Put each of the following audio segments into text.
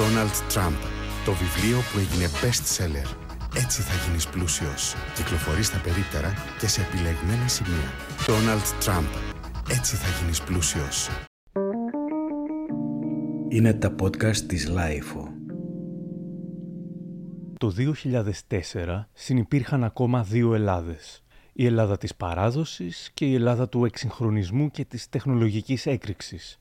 Donald Trump. Το βιβλίο που έγινε best seller. Έτσι θα γίνεις πλούσιος. Κυκλοφορεί στα περίπτερα και σε επιλεγμένα σημεία. Donald Trump. Έτσι θα γίνεις πλούσιος. Είναι τα podcast της Lifeo. Το 2004 συνυπήρχαν ακόμα δύο Ελλάδες. Η Ελλάδα της παράδοσης και η Ελλάδα του εξυγχρονισμού και της τεχνολογικής έκρηξης.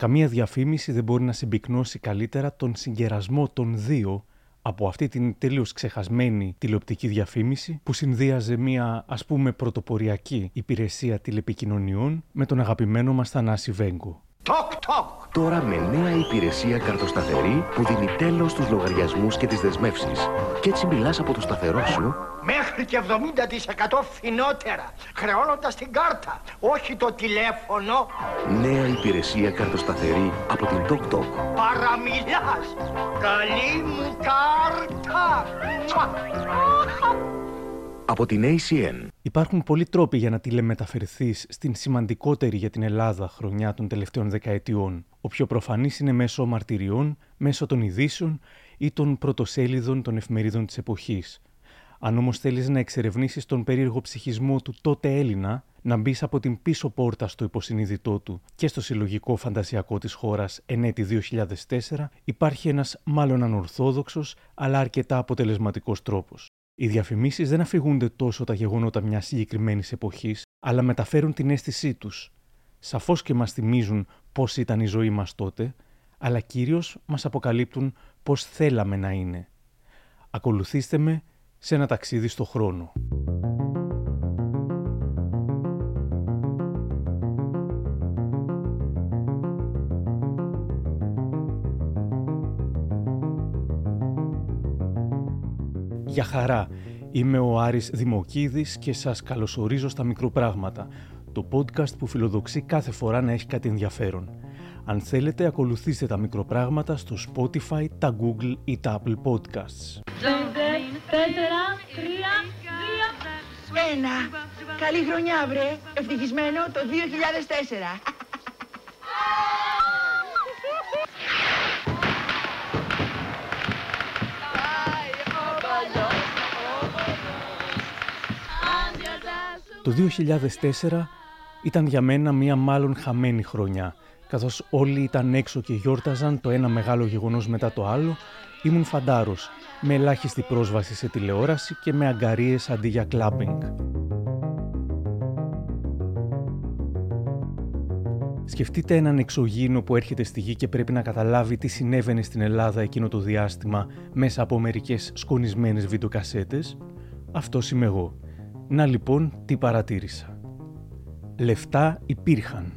Καμία διαφήμιση δεν μπορεί να συμπυκνώσει καλύτερα τον συγκερασμό των δύο από αυτή την τελείως ξεχασμένη τηλεοπτική διαφήμιση που συνδύαζε μια ας πούμε πρωτοποριακή υπηρεσία τηλεπικοινωνιών με τον αγαπημένο μας Θανάση Βέγκο. Τοκ, τοκ. Τώρα με νέα υπηρεσία καρτοσταθερή που δίνει τέλος στους λογαριασμούς και τις δεσμεύσεις. Και έτσι μιλάς από το σταθερό σου Μέχρι και 70% φθηνότερα, χρεώνοντας την κάρτα, όχι το τηλέφωνο. Νέα υπηρεσία καρτοσταθερή από την Tok Tok. Παραμιλάς. Καλή μου κάρτα. Από την ACN. Υπάρχουν πολλοί τρόποι για να τηλεμεταφερθείς στην σημαντικότερη για την Ελλάδα χρονιά των τελευταίων δεκαετιών. Ο πιο προφανής είναι μέσω μαρτυριών, μέσω των ειδήσεων ή των πρωτοσέλιδων των εφημερίδων της εποχής. Αν όμως θέλεις να εξερευνήσεις τον περίεργο ψυχισμό του τότε Έλληνα, να μπεις από την πίσω πόρτα στο υποσυνείδητό του και στο συλλογικό φαντασιακό της χώρας εν έτη 2004, υπάρχει ένας μάλλον ανορθόδοξος αλλά αρκετά αποτελεσματικός τρόπος. Οι διαφημίσεις δεν αφηγούνται τόσο τα γεγονότα μιας συγκεκριμένης εποχής, αλλά μεταφέρουν την αίσθησή τους. Σαφώς και μας θυμίζουν πώς ήταν η ζωή μας τότε, αλλά κυρίως μας αποκαλύπτουν πώς θέλαμε να είναι. Ακολουθήστε με σε ένα ταξίδι στο χρόνο. Για χαρά, είμαι ο Άρης Δημοκίδης και σας καλωσορίζω στα μικροπράγματα, το podcast που φιλοδοξεί κάθε φορά να έχει κάτι ενδιαφέρον. Αν θέλετε, ακολουθήστε τα μικροπράγματα στο Spotify, τα Google ή τα Apple Podcasts. Τέσσερα, τρία, τρία. Ένα. Καλή χρονιά, βρε. Ευτυχισμένο το 2004. Το 2004 ήταν για μένα μία μάλλον χαμένη χρονιά. Καθώς όλοι ήταν έξω και γιόρταζαν το ένα μεγάλο γεγονός μετά το άλλο, ήμουν φαντάρος με ελάχιστη πρόσβαση σε τηλεόραση και με αγκαρίες αντί για κλάμπινγκ. Σκεφτείτε έναν εξωγήινο που έρχεται στη γη και πρέπει να καταλάβει τι συνέβαινε στην Ελλάδα εκείνο το διάστημα μέσα από μερικές σκονισμένες βιντεοκασέτες. Αυτός είμαι εγώ. Να λοιπόν τι παρατήρησα. Λεφτά υπήρχαν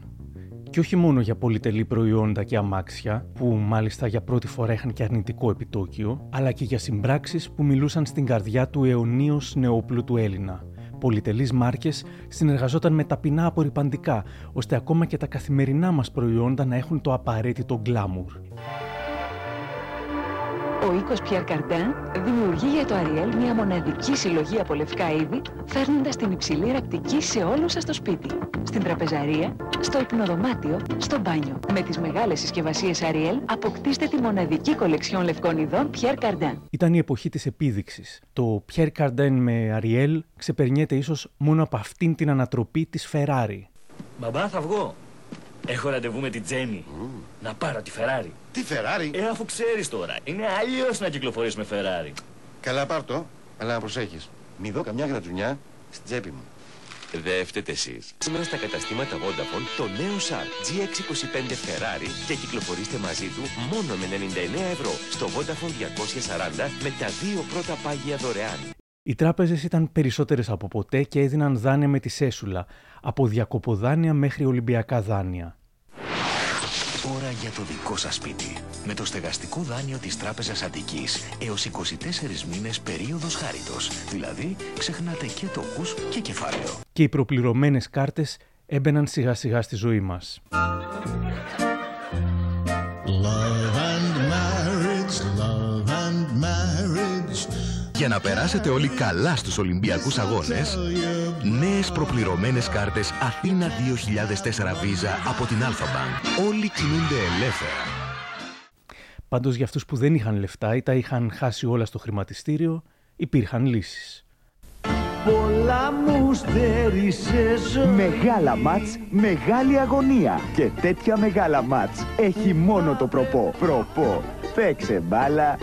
και όχι μόνο για πολυτελή προϊόντα και αμάξια, που μάλιστα για πρώτη φορά είχαν και αρνητικό επιτόκιο, αλλά και για συμπράξεις που μιλούσαν στην καρδιά του αιωνίως νεόπλου Έλληνα. Πολυτελείς μάρκες συνεργαζόταν με ταπεινά απορριπαντικά, ώστε ακόμα και τα καθημερινά μας προϊόντα να έχουν το απαραίτητο γκλάμουρ. Ο οίκος Pierre Cardin δημιουργεί για το Ariel μια μοναδική συλλογή από λευκά είδη, φέρνοντας την υψηλή ραπτική σε όλο σας το σπίτι. Στην τραπεζαρία, στο υπνοδωμάτιο, στο μπάνιο. Με τις μεγάλες συσκευασίες Ariel αποκτήστε τη μοναδική κολεξιόν λευκών ειδών Pierre Cardin. Ήταν η εποχή της επίδειξης. Το Pierre Cardin με Ariel ξεπερνιέται ίσως μόνο από αυτήν την ανατροπή της Ferrari. Μπαμπά, θα βγω. Έχω ραντεβού με την Τζέννη. Να πάρω τη Ferrari. Τι Ferrari? Ε, αφού ξέρεις τώρα. Είναι αλλιώς να κυκλοφορείς με Ferrari. Καλά, πάρ' το, αλλά να προσέχεις. Μη δω καμιά γρατζουνιά στην τσέπη μου. Δεν φταίτε εσείς. Σήμερα στα καταστήματα Vodafone το νέο SAR GX25 Ferrari και κυκλοφορήστε μαζί του μόνο με 99 ευρώ στο Vodafone 240 με τα δύο πρώτα πάγια δωρεάν. Οι τράπεζες ήταν περισσότερες από ποτέ και έδιναν δάνεια με τη σέσουλα, από διακοποδάνεια μέχρι Ολυμπιακά δάνεια. Ώρα για το δικό σας σπίτι. Με το στεγαστικό δάνειο της Τράπεζας Αντικής έως 24 μήνες περίοδος χάριτος. Δηλαδή, ξεχνάτε και τόκους και κεφάλαιο. Και οι προπληρωμένες κάρτες έμπαιναν σιγά σιγά στη ζωή μας. Love and marriage, love and marriage. Για να περάσετε όλοι καλά στους Ολυμπιακούς Αγώνες, νέες προπληρωμένες κάρτες Αθήνα 2004 Visa από την Alpha Bank. Όλοι κινούνται ελεύθερα. Πάντως για αυτούς που δεν είχαν λεφτά ή τα είχαν χάσει όλα στο χρηματιστήριο, υπήρχαν λύσεις. Πολλά μου στερήσες Μεγάλα μάτς, μεγάλη αγωνία Και τέτοια μεγάλα μάτς έχει μόνο το προπό Προπό, παίξε μπάλα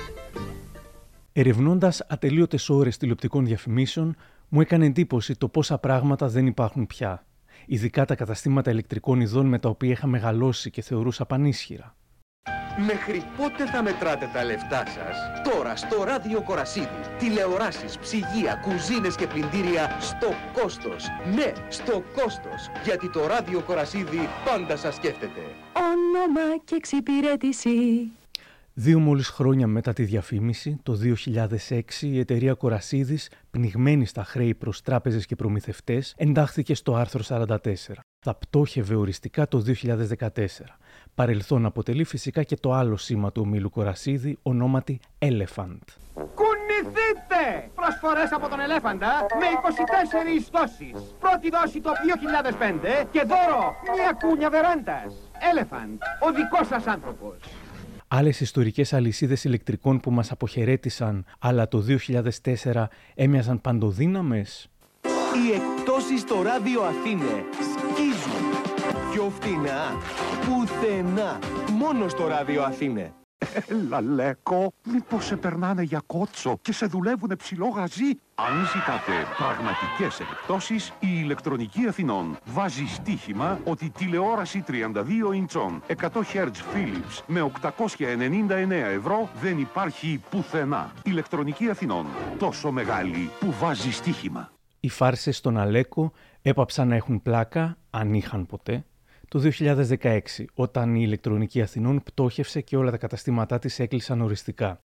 Ερευνώντας ατελείωτες ώρες τηλεοπτικών διαφημίσεων, μου έκανε εντύπωση το πόσα πράγματα δεν υπάρχουν πια. Ειδικά τα καταστήματα ηλεκτρικών ειδών με τα οποία είχα μεγαλώσει και θεωρούσα πανίσχυρα. Μέχρι πότε θα μετράτε τα λεφτά σας; Τώρα στο ράδιο Κορασίδη. Τηλεοράσεις, ψυγεία, κουζίνες και πλυντήρια στο κόστος. Ναι, στο κόστος. Γιατί το ράδιο Κορασίδη πάντα σας σκέφτεται. Όνομα και εξυπηρέτηση. Δύο μόλις χρόνια μετά τη διαφήμιση, το 2006, η εταιρεία Κορασίδης, πνιγμένη στα χρέη προς τράπεζες και προμηθευτές, εντάχθηκε στο άρθρο 44. Θα πτώχευε οριστικά το 2014. Παρελθόν αποτελεί φυσικά και το άλλο σήμα του ομίλου Κορασίδη, ονόματι Elephant. Κουνηθείτε! Προσφορές από τον Ελέφαντα με 24 δόσεις. Πρώτη δόση το 2005 και δώρο μια κούνια βεράντας. Elephant, ο δικός σας άνθρωπος. Άλλες ιστορικές αλυσίδες ηλεκτρικών που μας αποχαιρέτησαν, αλλά το 2004 έμοιαζαν παντοδύναμες; Οι εκτόσεις στο ράδιο Αθήνε σκίζουν. Πιο φτηνά, πουθενά. Μόνο στο ράδιο Αθήνε. Έλα, Λέκο, μήπως σε περνάνε για κότσο και σε δουλεύουνε ψηλό γαζί; Αν ζητάτε πραγματικές εκπτώσεις, η ηλεκτρονική Αθηνών βάζει στοίχημα ότι τηλεόραση 32 ιντσών, 100 Hz Philips με 899 ευρώ δεν υπάρχει πουθενά. Ηλεκτρονική Αθηνών, τόσο μεγάλη που βάζει στοίχημα. Οι φάρσες στον Αλέκο έπαψαν να έχουν πλάκα, αν είχαν ποτέ, το 2016, όταν η ηλεκτρονική Αθηνών πτώχευσε και όλα τα καταστήματά της έκλεισαν οριστικά.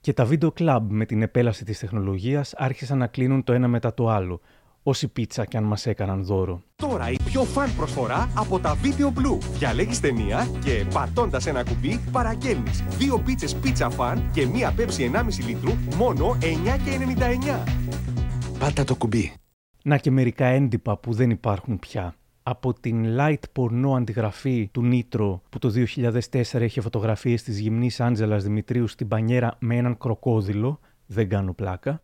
Και τα βίντεο κλαμπ με την επέλαση της τεχνολογίας άρχισαν να κλείνουν το ένα μετά το άλλο, όση πίτσα κι αν μας έκαναν δώρο. Τώρα η πιο φαν προσφορά από τα Video Blue. Διαλέγεις ταινία και πατώντας ένα κουμπί παραγγέλνεις δύο πίτσες πίτσα φαν και μία πέψη 1,5 λίτρου μόνο 9,99. Πάτα το κουμπί. Να και μερικά έντυπα που δεν υπάρχουν πια. Από την light πορνό αντιγραφή του Νίτρο που το 2004 είχε φωτογραφίες της γυμνής Άντζελας Δημητρίου στην πανιέρα με έναν κροκόδιλο, δεν κάνω πλάκα.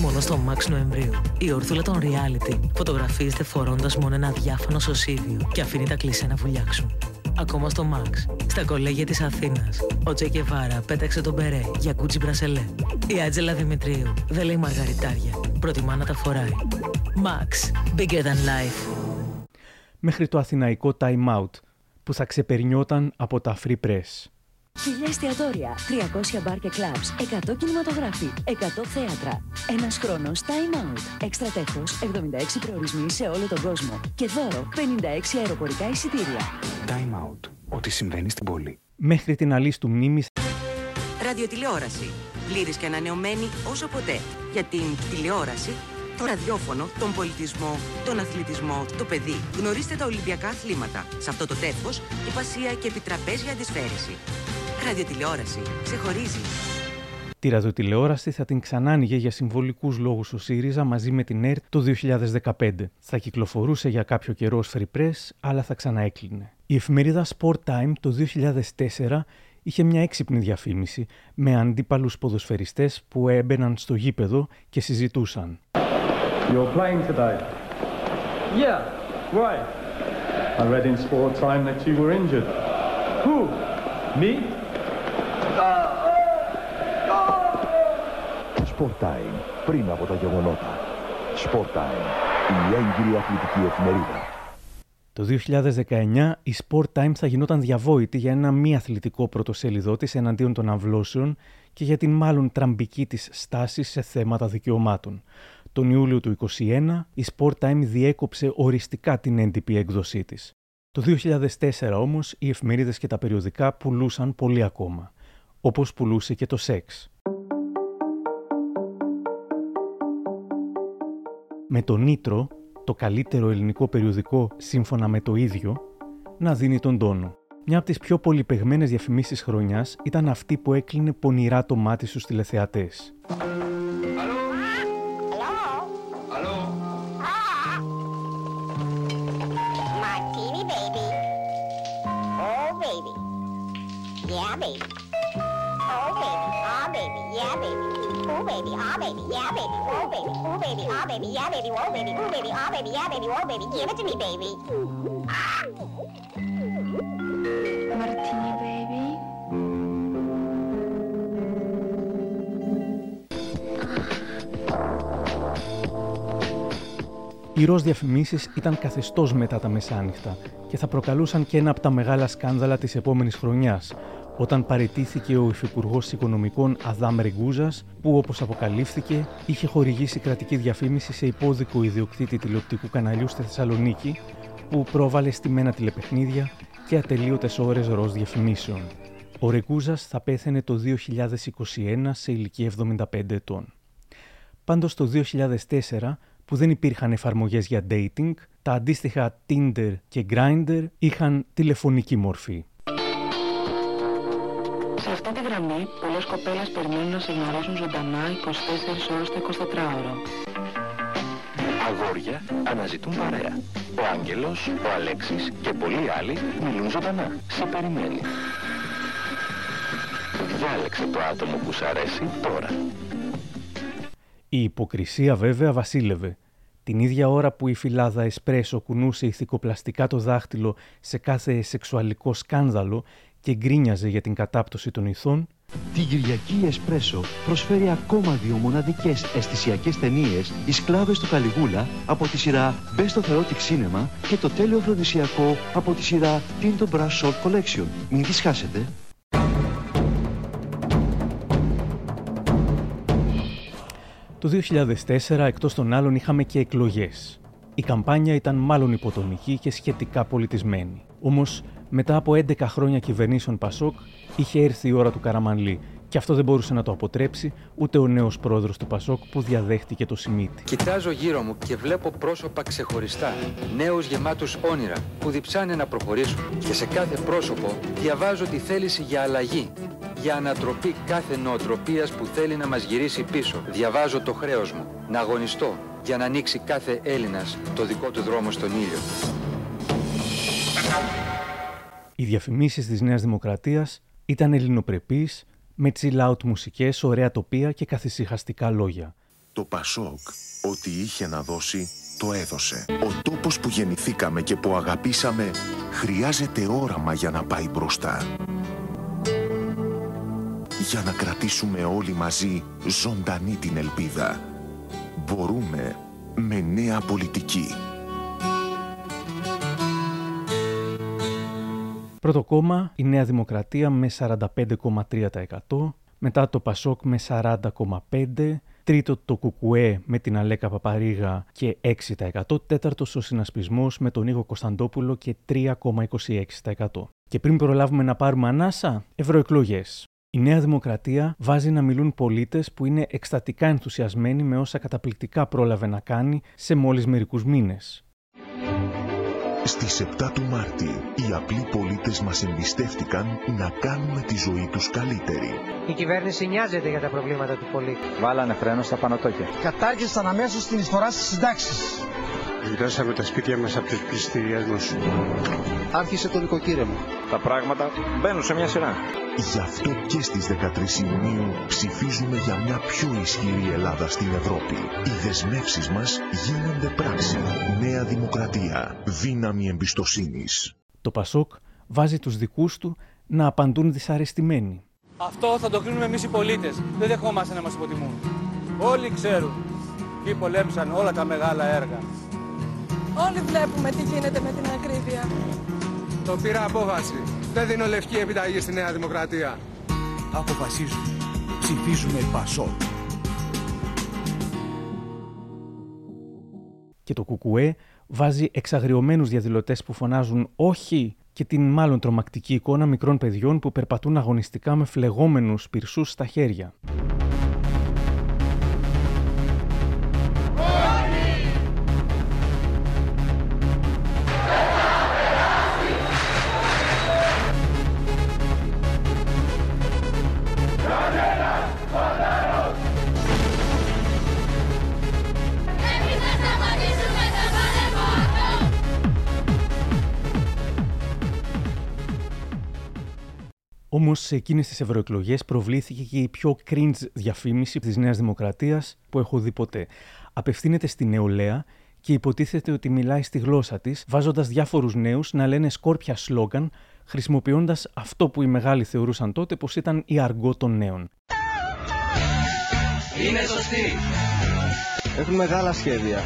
Μόνο στο Max Νοεμβρίου. Η ορθούλα των reality φωτογραφίζεται φορώντας μόνο ένα διάφανο σωσίδιο και αφήνει τα κλεισέ να βουλιάξουν. Ακόμα στο Max, στα κολέγια της Αθήνας, ο Τσέκε Βάρα πέταξε τον Μπερέ για κούτσι μπρασελέ. Η Άτζελα Δημητρίου δεν λέει μαργαριτάρια, προτιμά να τα φοράει. Max, bigger than life. Μέχρι το αθηναϊκό time out που θα ξεπερνιόταν από τα free press. Χιλιά εστιατόρια, 300 μπαρ και κλαμπς, 100 κινηματογράφοι, 100 θέατρα. Ένας χρόνος time out. Έξτρα τέχος, 76 προορισμοί σε όλο τον κόσμο. Και δώρο, 56 αεροπορικά εισιτήρια. Time out. Ό,τι συμβαίνει στην πόλη. Μέχρι την αλής του μνήμης Ραδιοτηλεόραση. Πλήρης και ανανεωμένη όσο ποτέ. Για την τηλεόραση, το ραδιόφωνο, τον πολιτισμό, τον αθλητισμό, το παιδί. Γνωρίστε τα Ολυμπιακά αθλήματα. Σε αυτό το τεύχος, υπασία και επιτραπέζια αντισφαίρεση. Ραδιοτηλεόραση. Ξεχωρίζει. Τη ραδιοτηλεόραση θα την ξανάνοιγε για συμβολικούς λόγους ο ΣΥΡΙΖΑ μαζί με την ΕΡΤ το 2015. Θα κυκλοφορούσε για κάποιο καιρό ως free press, αλλά θα ξαναέκλεινε. Η εφημερίδα Sport Time το 2004 είχε μια έξυπνη διαφήμιση με αντίπαλους ποδοσφαιριστές που έμπαιναν στο γήπεδο και συζητούσαν. You're playing today? Yeah, why? I read in sport time that you were injured. Who? Me? Sport Time, πριν από τα γεγονότα. Sport Time, η έγκυρη αθλητική εφημερίδα. Το 2019 η Sport Time θα γινόταν διαβόητη για ένα μη αθλητικό πρωτοσέλιδό της εναντίον των αμβλώσεων και για την μάλλον τραμπική της στάση σε θέματα δικαιωμάτων. Τον Ιούλιο του 2021 η Sport Time διέκοψε οριστικά την έντυπη έκδοσή της. Το 2004 όμως οι εφημερίδες και τα περιοδικά πουλούσαν πολύ ακόμα, όπως πουλούσε και το σεξ. Με το Νίτρο, το καλύτερο ελληνικό περιοδικό σύμφωνα με το ίδιο, να δίνει τον τόνο. Μια από τις πιο πολυπεγμένες διαφημίσεις χρονιάς ήταν αυτή που έκλεινε πονηρά το μάτι στους τηλεθεατές. Ooh baby, ah baby, yeah baby, oh baby, ooh baby, ah baby, yeah baby, oh baby, give it to me baby. Martini baby. Οι ροζ διαφημίσεις ήταν καθεστώς μετά τα μεσάνυχτα και θα προκαλούσαν και ένα από τα μεγάλα σκάνδαλα της επόμενης χρονιάς, όταν παρετήθηκε ο Υφυπουργός Οικονομικών Αδάμ Ριγκούζα, που όπως αποκαλύφθηκε είχε χορηγήσει κρατική διαφήμιση σε υπόδικο ιδιοκτήτη τηλεοπτικού καναλιού στη Θεσσαλονίκη, που πρόβαλε στημένα τηλεπαιχνίδια και ατελείωτες ώρες ροζ διαφημίσεων. Ο Ρεγκούζας θα πέθαινε το 2021 σε ηλικία 75 ετών. Πάντως το 2004, που δεν υπήρχαν εφαρμογές για dating, τα αντίστοιχα Tinder και Grindr είχαν τηλεφωνική μορφή. Σε αυτή τη γραμμή, πολλές κοπέλες περιμένουν να σε γνωρίσουν ζωντανά 24 ώρες το 24ωρο. Αγόρια αναζητούν παρέα. Ο Άγγελος, ο Αλέξης και πολλοί άλλοι μιλούν ζωντανά. Σε περιμένει. Διάλεξε το άτομο που σ' αρέσει τώρα. Η υποκρισία βέβαια βασίλευε. Την ίδια ώρα που η φυλάδα Εσπρέσο κουνούσε ηθικοπλαστικά το δάχτυλο σε κάθε σεξουαλικό σκάνδαλο και γκρίνιαζε για την κατάπτωση των ηθών, Την Κυριακή η Εσπρέσο προσφέρει ακόμα δύο μοναδικές αισθησιακές ταινίες «Οι σκλάβες του Καλιγούλα» από τη σειρά Best of Erotic Cinema και το τέλειο αφροδισιακό από τη σειρά Tinto Brass Short Collection. Μην τις χάσετε. Το 2004, εκτός των άλλων, είχαμε και εκλογές. Η καμπάνια ήταν μάλλον υποτονική και σχετικά πολιτισμένη. Όμως, μετά από 11 χρόνια κυβερνήσεων Πασόκ, είχε έρθει η ώρα του Καραμανλή και αυτό δεν μπορούσε να το αποτρέψει ούτε ο νέος πρόεδρος του Πασόκ που διαδέχτηκε το Σιμίτι. Κοιτάζω γύρω μου και βλέπω πρόσωπα ξεχωριστά, νέους γεμάτους όνειρα, που διψάνε να προχωρήσουν. Και σε κάθε πρόσωπο διαβάζω τη θέληση για αλλαγή, για ανατροπή κάθε νοοτροπίας που θέλει να μας γυρίσει πίσω. Διαβάζω το χρέος μου, να αγωνιστώ, για να ανοίξει κάθε Έλληνας το δικό του δρόμο στον ήλιο. Οι διαφημίσεις της Νέας Δημοκρατίας ήταν ελληνοπρεπείς, με chill out μουσικές, ωραία τοπία και καθησυχαστικά λόγια. Το Πασόκ, ό,τι είχε να δώσει, το έδωσε. Ο τόπος που γεννηθήκαμε και που αγαπήσαμε, χρειάζεται όραμα για να πάει μπροστά. Για να κρατήσουμε όλοι μαζί ζωντανή την ελπίδα. Μπορούμε με νέα πολιτική. Πρώτο κόμμα, η Νέα Δημοκρατία με 45,3%, μετά το Πασόκ με 40,5%, τρίτο το Κουκουέ με την Αλέκα Παπαρίγα και 6%, τέταρτος ο συνασπισμός με τον Νίκο Κωνσταντόπουλο και 3,26%. Και πριν προλάβουμε να πάρουμε ανάσα, ευρωεκλογές. Η Νέα Δημοκρατία βάζει να μιλούν πολίτες που είναι εκστατικά ενθουσιασμένοι με όσα καταπληκτικά πρόλαβε να κάνει σε μόλις μερικούς μήνες. Στις 7 του Μάρτη, οι απλοί πολίτες μας εμπιστεύτηκαν να κάνουμε τη ζωή τους καλύτερη. Η κυβέρνηση νοιάζεται για τα προβλήματα του πολίτη. Βάλανε φρένο στα πανωτόκια. Κατάργησαν αμέσως την εισφορά στις συντάξεις. Γυρώσαμε τα σπίτια μας από τους πληστηριασμούς. Άρχισε το νοικοκύρεμα. Τα πράγματα μπαίνουν σε μια σειρά. Γι' αυτό και στις 13 Ιουνίου ψηφίζουμε για μια πιο ισχυρή Ελλάδα στην Ευρώπη. Οι δεσμεύσεις μας γίνονται πράξη. Νέα Δημοκρατία. Δύναμη εμπιστοσύνης. Το Πασόκ βάζει τους δικούς του να απαντούν δυσαρεστημένοι. Αυτό θα το κρίνουμε εμείς οι πολίτες. Δεν δεχόμαστε να μας υποτιμούν. Όλοι ξέρουν ποιοι πολέμησαν όλα τα μεγάλα έργα. Όλοι βλέπουμε τι γίνεται με την ακρίβεια. Το πήρα απόφαση. Δεν δίνω λευκή επιταγή στη Νέα Δημοκρατία. Αποφασίζουμε. Ψηφίζουμε Πασόκ. Και το Κουκουέ βάζει εξαγριωμένους διαδηλωτές που φωνάζουν όχι και την μάλλον τρομακτική εικόνα μικρών παιδιών που περπατούν αγωνιστικά με φλεγόμενους πυρσούς στα χέρια. Σε εκείνες τις ευρωεκλογές προβλήθηκε και η πιο cringe διαφήμιση της Νέας Δημοκρατίας που έχω δει ποτέ. Απευθύνεται στη νεολαία και υποτίθεται ότι μιλάει στη γλώσσα της, βάζοντας διάφορους νέους να λένε σκόρπια σλόγγαν, χρησιμοποιώντας αυτό που οι μεγάλοι θεωρούσαν τότε πως ήταν η αργκό των νέων. Είναι σωστοί. Έχουν μεγάλα σχέδια.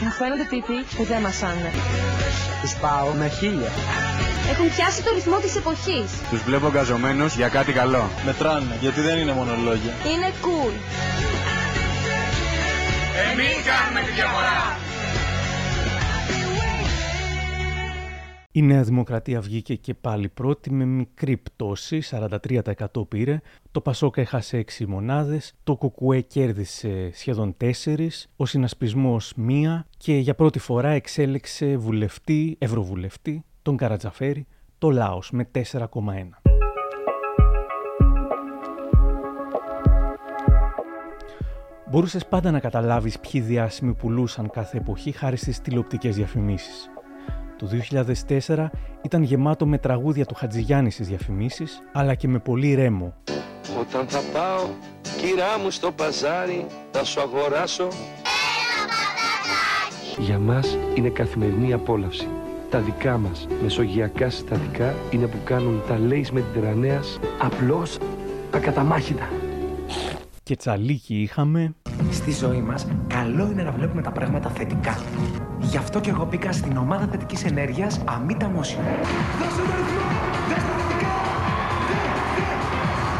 Μου φαίνονται τύποι που δεν μασάνε. Τους πάω με χίλια. Έχουν πιάσει το ρυθμό της εποχής. Τους βλέπω γκαζωμένους για κάτι καλό. Μετράνε, γιατί δεν είναι μόνο λόγια. Είναι cool. Εμείς κάνουμε τη διαφορά. Η Νέα Δημοκρατία βγήκε και πάλι πρώτη με μικρή πτώση, 43% πήρε. Το Πασόκα έχασε 6 μονάδες, το Κουκουέ κέρδισε σχεδόν 4, ο συνασπισμός 1 και για πρώτη φορά εξέλεξε βουλευτή, ευρωβουλευτή, τον Καρατζαφέρη, το Λάος με 4,1. Μπορούσες πάντα να καταλάβεις ποιοι διάσημοι πουλούσαν κάθε εποχή χάρη στις τηλεοπτικές διαφημίσεις. Το 2004 ήταν γεμάτο με τραγούδια του Χατζηγιάννη στις διαφημίσεις, αλλά και με πολύ ρέμο. Όταν θα πάω, κυρά μου στο παζάρι, θα σου αγοράσω. Για μας είναι καθημερινή απόλαυση. Τα δικά μας μεσογειακά συστατικά είναι που κάνουν τα λέις Mediterraneas απλώς ακαταμάχητα. Και τσαλίκι είχαμε... Στη ζωή μας, καλό είναι να βλέπουμε τα πράγματα θετικά. Γι' αυτό και εγώ μπήκα στην ομάδα θετικής ενέργειας Αμήτα Motion.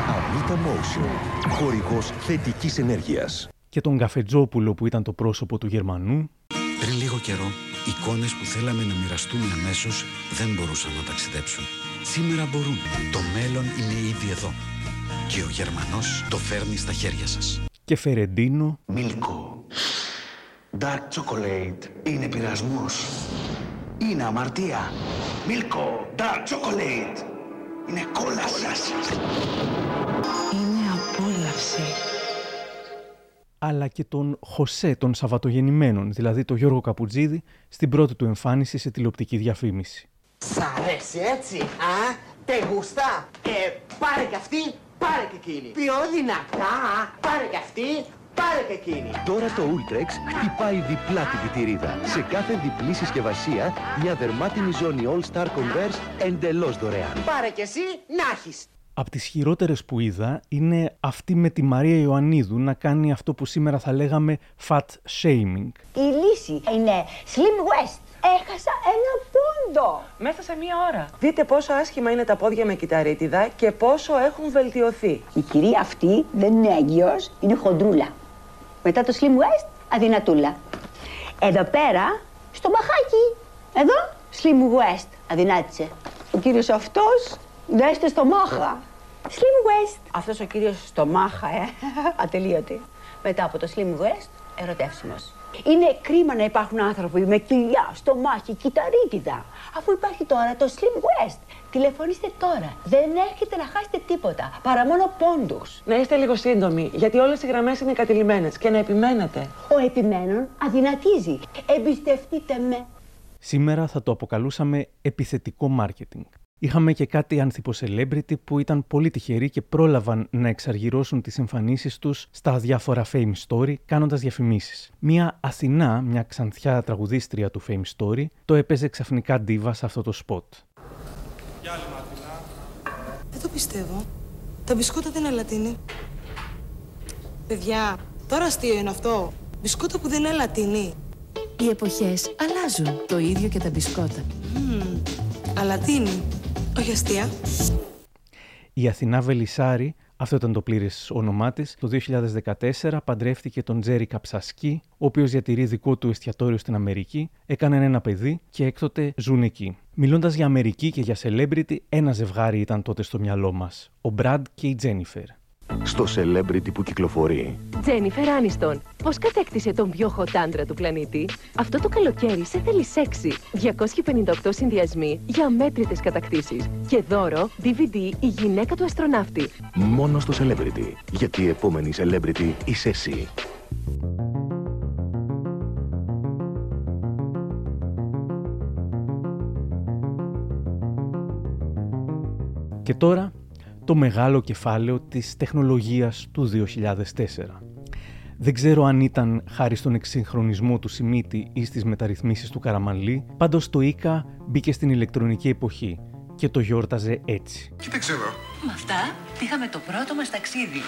Αμήτα Motion. Χορηγός θετικής ενέργειας. Και τον Καφετζόπουλο που ήταν το πρόσωπο του Γερμανού. Πριν λίγο καιρό, εικόνες που θέλαμε να μοιραστούμε αμέσως δεν μπορούσαν να ταξιδέψουν. Σήμερα μπορούν. Το μέλλον είναι ήδη εδώ. Και ο Γερμανός το φέρνει στα χέρια σας. Και Φερεντίνο. Μίλκο. Dark chocolate είναι πειρασμός. Είναι αμαρτία. Μίλκο. Dark chocolate. Είναι κόλαση. Είναι απόλαυση. αλλά και τον Χωσέ των Σαββατογεννημένων, δηλαδή τον Γιώργο Καπουτζίδη, στην πρώτη του εμφάνιση σε τηλεοπτική διαφήμιση. Σ' αρέσει έτσι, α, τε γουστά. Ε, πάρε κι αυτή, πάρε και εκείνη. Πιο δυνατά, α, πάρε κι αυτή, πάρε και εκείνη. Τώρα το Ultrex χτυπάει διπλά τη βιτηρίδα. Σε κάθε διπλή συσκευασία, μια δερμάτινη ζώνη All Star Converse εντελώς δωρεάν. Πάρε κι εσύ, να έχεις. Από τις χειρότερες που είδα είναι αυτή με τη Μαρία Ιωαννίδου να κάνει αυτό που σήμερα θα λέγαμε fat shaming. Η λύση είναι Slim West. Έχασα ένα πόντο. Μέσα σε μία ώρα. Δείτε πόσο άσχημα είναι τα πόδια με κυταρίτιδα και πόσο έχουν βελτιωθεί. Η κυρία αυτή δεν είναι έγκυος, είναι χοντρούλα. Μετά το Slim West, αδυνατούλα. Εδώ πέρα, στο μπαχάκι. Εδώ, Slim West, αδυνάτησε. Ο κύριος αυτός, δέστε στο μάχα. Slim West. Αυτός ο κύριος στο μάχα, ε, ατελείωτη. Μετά από το Slim West, ερωτεύσιμος. Είναι κρίμα να υπάρχουν άνθρωποι με κοιλιά, στομάχι, κυταρίτιδα. Αφού υπάρχει τώρα το Slim West. Τηλεφωνήστε τώρα. Δεν έχετε να χάσετε τίποτα. Παρά μόνο πόντους. Να είστε λίγο σύντομοι, γιατί όλες οι γραμμές είναι κατηλημένες και να επιμένετε. Ο επιμένων αδυνατίζει. Εμπιστευτείτε με. Σήμερα θα το αποκαλούσαμε επιθετικό μάρκετινγκ. Είχαμε και κάτι ανθυπο celebrity που ήταν πολύ τυχεροί και πρόλαβαν να εξαργυρώσουν τις εμφανίσεις τους στα διάφορα Fame Story κάνοντας διαφημίσεις. Μία Αθηνά, μια ξανθιά τραγουδίστρια του Fame Story, το έπαιζε ξαφνικά ντίβα σε αυτό το σποτ. Δεν το πιστεύω. Τα μπισκότα δεν είναι Αλλατίνη. Παιδιά, τώρα αστείο είναι αυτό. Μπισκότα που δεν είναι λατίνη. Οι εποχές αλλάζουν. Το ίδιο και τα μπισκότα. Μμμ, αλατίνη. Όχι αστεία. Η Αθηνά Βελισάρη, αυτό ήταν το πλήρες όνομά της, το 2014 παντρεύτηκε τον Τζέρι Καψασκή, ο οποίος διατηρεί δικό του εστιατόριο στην Αμερική, έκανε ένα παιδί και έκτοτε ζουν εκεί. Μιλώντας για Αμερική και για celebrity, ένα ζευγάρι ήταν τότε στο μυαλό μας. Ο Μπραντ και η Τζένιφερ. Στο celebrity που κυκλοφορεί. Τζένιφερ Άνιστον, πώς κατέκτησε τον πιο hot άντρα του πλανήτη; Αυτό το καλοκαίρι σε θέλει σεξι. 258 συνδυασμοί για αμέτρητες κατακτήσεις. Και δώρο DVD η γυναίκα του αστροναύτη. Μόνο στο celebrity. Γιατί η επόμενη celebrity είσαι εσύ. Και τώρα το μεγάλο κεφάλαιο της τεχνολογίας του 2004. Δεν ξέρω αν ήταν χάρη στον εξυγχρονισμό του Σιμίτη ή στις μεταρρυθμίσεις του Καραμανλή, πάντως το ΙΚΑ μπήκε στην ηλεκτρονική εποχή και το γιόρταζε έτσι. Κοίταξε εδώ. Με αυτά πήγαμε το πρώτο μας ταξίδι.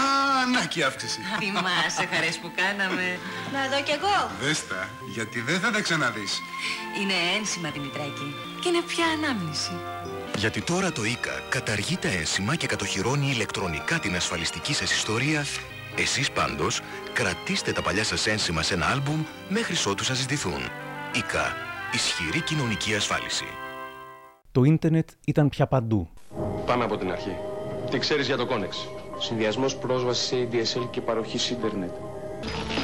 Α, να και η αύξηση. Θυμάσαι χαρές που κάναμε. Να δω κι εγώ. Δες τα, γιατί δεν θα τα ξαναδείς. Είναι ένσημα, Δημητράκη. Και είναι πια ανάμνηση. Γιατί τώρα το ΙΚΑ καταργεί τα ένσημα και κατοχυρώνει ηλεκτρονικά την ασφαλιστική σας ιστορία, εσείς πάντως κρατήστε τα παλιά σας ένσημα σε ένα άλμπουμ μέχρι ότου σας ζητηθούν. ΙΚΑ. Ισχυρή κοινωνική ασφάλιση. Το ίντερνετ ήταν πια παντού. Πάμε από την αρχή. Τι ξέρεις για το Connex. Συνδυασμός πρόσβασης σε ADSL και παροχής ίντερνετ.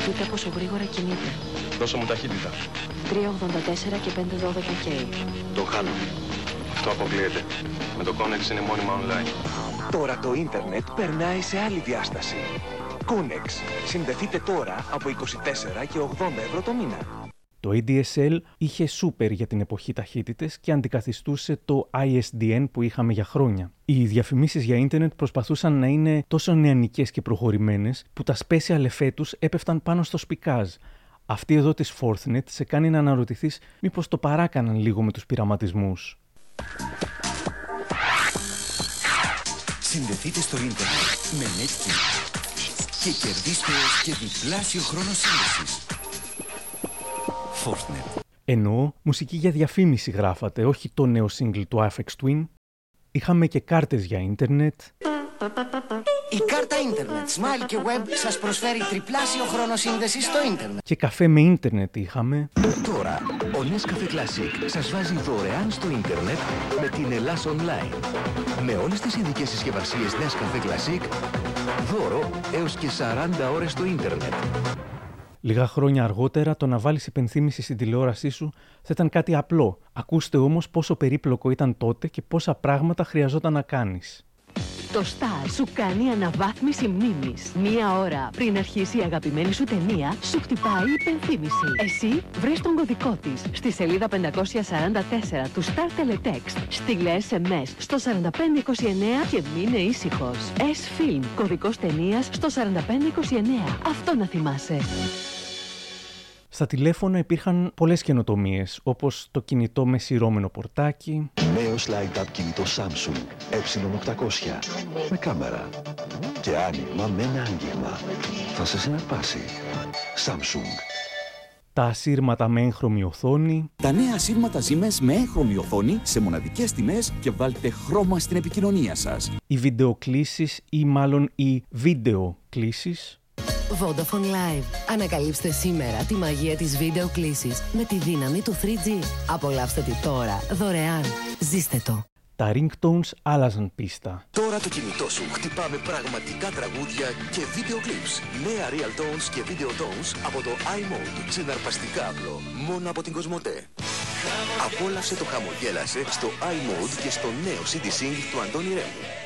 Κοίτα πόσο γρήγορα κινείται. Δώσε μου ταχύτητα. 384 και 512K. Το χάνω. Αυτό αποκλείεται. Με το Connex είναι μόνιμα online. Τώρα το ίντερνετ περνάει σε άλλη διάσταση. Connex. Συνδεθείτε τώρα από 24 και 80 ευρώ το μήνα. Το ADSL είχε super για την εποχή ταχύτητες και αντικαθιστούσε το ISDN που είχαμε για χρόνια. Οι διαφημίσεις για ίντερνετ προσπαθούσαν να είναι τόσο νεανικές και προχωρημένες που τα special εφέτους έπεφταν πάνω στο σπικάζ. Αυτή εδώ της Forthnet σε κάνει να αναρωτηθείς μήπως το παράκαναν λίγο με τους πειραματισμούς. Συνδεθείτε στο ίντερνετ με Netgear και κερδίστε έως και διπλάσιο χρόνο σύνδεσης. Fortnite. Εννοώ μουσική για διαφήμιση γράφατε, όχι το νέο single του Aphex Twin. Είχαμε και κάρτες για ίντερνετ. Η κάρτα ίντερνετ Smile και Web σας προσφέρει τριπλάσιο χρόνο σύνδεσης στο ίντερνετ. Και καφέ με ίντερνετ είχαμε. Τώρα, ο Nescafe Classic σας βάζει δωρεάν στο ίντερνετ με την Ελλάς Online. Με όλες τις ειδικές συσκευασίες Nescafe Classic, δώρο έως και 40 ώρες στο ίντερνετ. Λίγα χρόνια αργότερα, το να βάλεις υπενθύμηση στην τηλεόρασή σου θα ήταν κάτι απλό. Ακούστε όμως πόσο περίπλοκο ήταν τότε και πόσα πράγματα χρειαζόταν να κάνεις. Το Star σου κάνει αναβάθμιση μνήμης. Μία ώρα πριν αρχίσει η αγαπημένη σου ταινία, σου χτυπάει η υπενθύμηση. Εσύ βρες τον κωδικό της στη σελίδα 544 του Star Teletext. Στείλε SMS στο 4529 και μείνε ήσυχος. S-Film, κωδικός ταινίας στο 4529. Αυτό να θυμάσαι. Στα τηλέφωνα υπήρχαν πολλές καινοτομίες, όπως το κινητό με σειρώμενο πορτάκι, Νέο slide-up κινητό Samsung ε800 με κάμερα και άνοιγμα με ένα άγγιγμα. Θα σε συναρπάσει. Samsung. τα ασύρματα με έγχρωμη οθόνη, Τα νέα ασύρματα ζύμες με έγχρωμη οθόνη σε μοναδικές τιμές και βάλτε χρώμα στην επικοινωνία σας. οι βιντεοκλήσεις ή μάλλον οι βίντεο κλήσεις, Vodafone Live. Ανακαλύψτε σήμερα τη μαγεία της βίντεο κλήσης με τη δύναμη του 3G. Απολαύστε τη τώρα, δωρεάν. Ζήστε το. τα ringtones άλλαζαν πίστα. Τώρα το κινητό σου χτυπά με πραγματικά τραγούδια και βίντεο clips. Νέα Real Tones και Video Tones από το iMode. Συναρπαστικά απλό. Μόνο από την Κοσμοτέ. Απόλαυσε το χαμογέλασε στο iMode και στο νέο CD Sync του Αντώνη Ρέμου.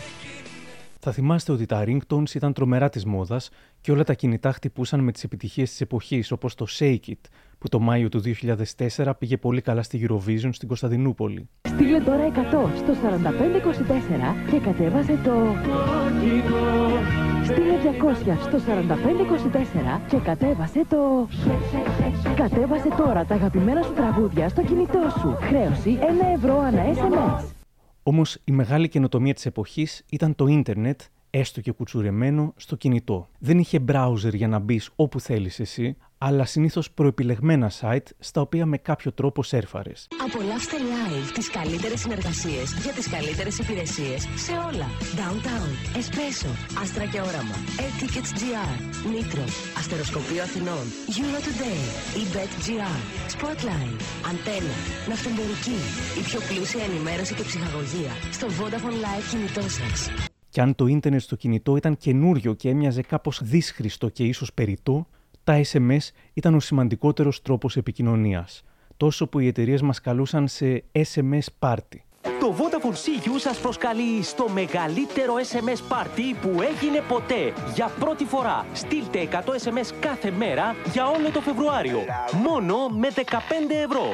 Θα θυμάστε ότι τα ringtones ήταν τρομερά της μόδας και όλα τα κινητά χτυπούσαν με τις επιτυχίες της εποχής, όπως το Shake It, που το Μάιο του 2004 πήγε πολύ καλά στη Eurovision στην Κωνσταντινούπολη. Στείλε τώρα 100 στο 4524 και κατέβασε το... Στείλε 200 στο 4524 και κατέβασε το... Κατέβασε τώρα τα αγαπημένα σου τραγούδια στο κινητό σου. Χρέωση 1 ευρώ ανά SMS. Όμως η μεγάλη καινοτομία της εποχής ήταν το ίντερνετ, έστω και κουτσουρεμένο, στο κινητό. Δεν είχε browser για να μπεις όπου θέλεις εσύ, αλλά συνήθως προεπιλεγμένα site στα οποία με κάποιο τρόπο σέρφαρες. Απολαύστε live τις καλύτερες συνεργασίες για τις καλύτερες υπηρεσίες σε όλα. Downtown, Espresso, Άστρα και Όραμα, Air-Tickets GR, Nitro, Αστεροσκοπείο Αθηνών, Euro Today, eBet GR, Spotlight, Antenna, Ναυτεμπορική, η πιο πλούσια ενημέρωση και ψυχαγωγία στο Vodafone Live κινητό σας. Και αν το ίντερνετ στο κινητό ήταν καινούριο και έμοιαζε κάπως δύσχριστο και ίσως περιττό, τα SMS ήταν ο σημαντικότερος τρόπος επικοινωνίας. Τόσο που οι εταιρείες μας καλούσαν σε SMS party. Το Vodafone CU σας προσκαλεί στο μεγαλύτερο SMS party που έγινε ποτέ. Για πρώτη φορά, στείλτε 100 SMS κάθε μέρα για όλο το Φεβρουάριο. Μόνο με 15 ευρώ.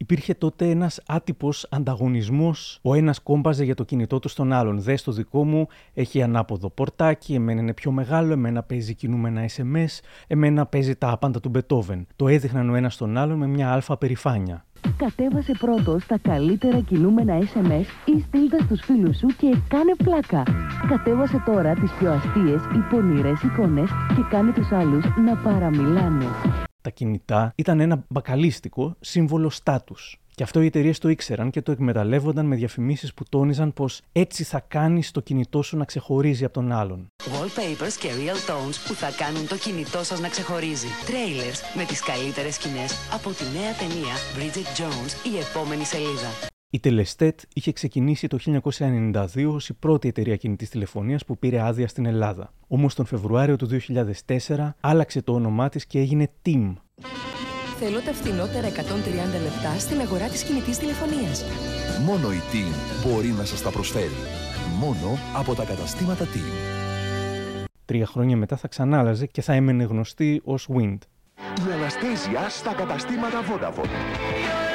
Η Υπήρχε τότε ένας άτυπος ανταγωνισμός. Ο ένας κόμπαζε για το κινητό του στον άλλον. Δες το δικό μου έχει ανάποδο πορτάκι, εμένα είναι πιο μεγάλο, εμένα παίζει κινούμενα SMS, εμένα παίζει τα άπαντα του Μπετόβεν. Το έδειχναν ο ένας στον άλλον με μια αλφα περηφάνεια. Κατέβασε πρώτος τα καλύτερα κινούμενα SMS ή στείλτα στους φίλους σου και κάνε πλάκα. Κατέβασε τώρα τις πιο αστείες ή πονηρές εικόνες και κάνε τους άλλους να παραμιλάνε. Τα κινητά ήταν ένα μπακαλίστικο σύμβολο στάτους. Και αυτό οι εταιρείες το ήξεραν και το εκμεταλλεύονταν με διαφημίσεις που τόνιζαν πως έτσι θα κάνει το κινητό σου να ξεχωρίζει από τον άλλον. Wallpapers και real tones που θα κάνουν το κινητό σας να ξεχωρίζει. Trailers με τις καλύτερες σκηνές από τη νέα ταινία Bridget Jones η επόμενη σελίδα. Η Telestat είχε ξεκινήσει το 1992 ως η πρώτη εταιρεία κινητής τηλεφωνίας που πήρε άδεια στην Ελλάδα. Όμως τον Φεβρουάριο του 2004 άλλαξε το όνομά της και έγινε TIM, Θέλω τα φθηνότερα 130 λεπτά στην αγορά της κινητής τηλεφωνίας. Μόνο η TIM μπορεί να σας τα προσφέρει. Μόνο από τα καταστήματα TIM. Τρία χρόνια μετά θα ξανάλαζε και θα έμενε γνωστή ως Wind. Η Αναστέζια στα καταστήματα Vodafone.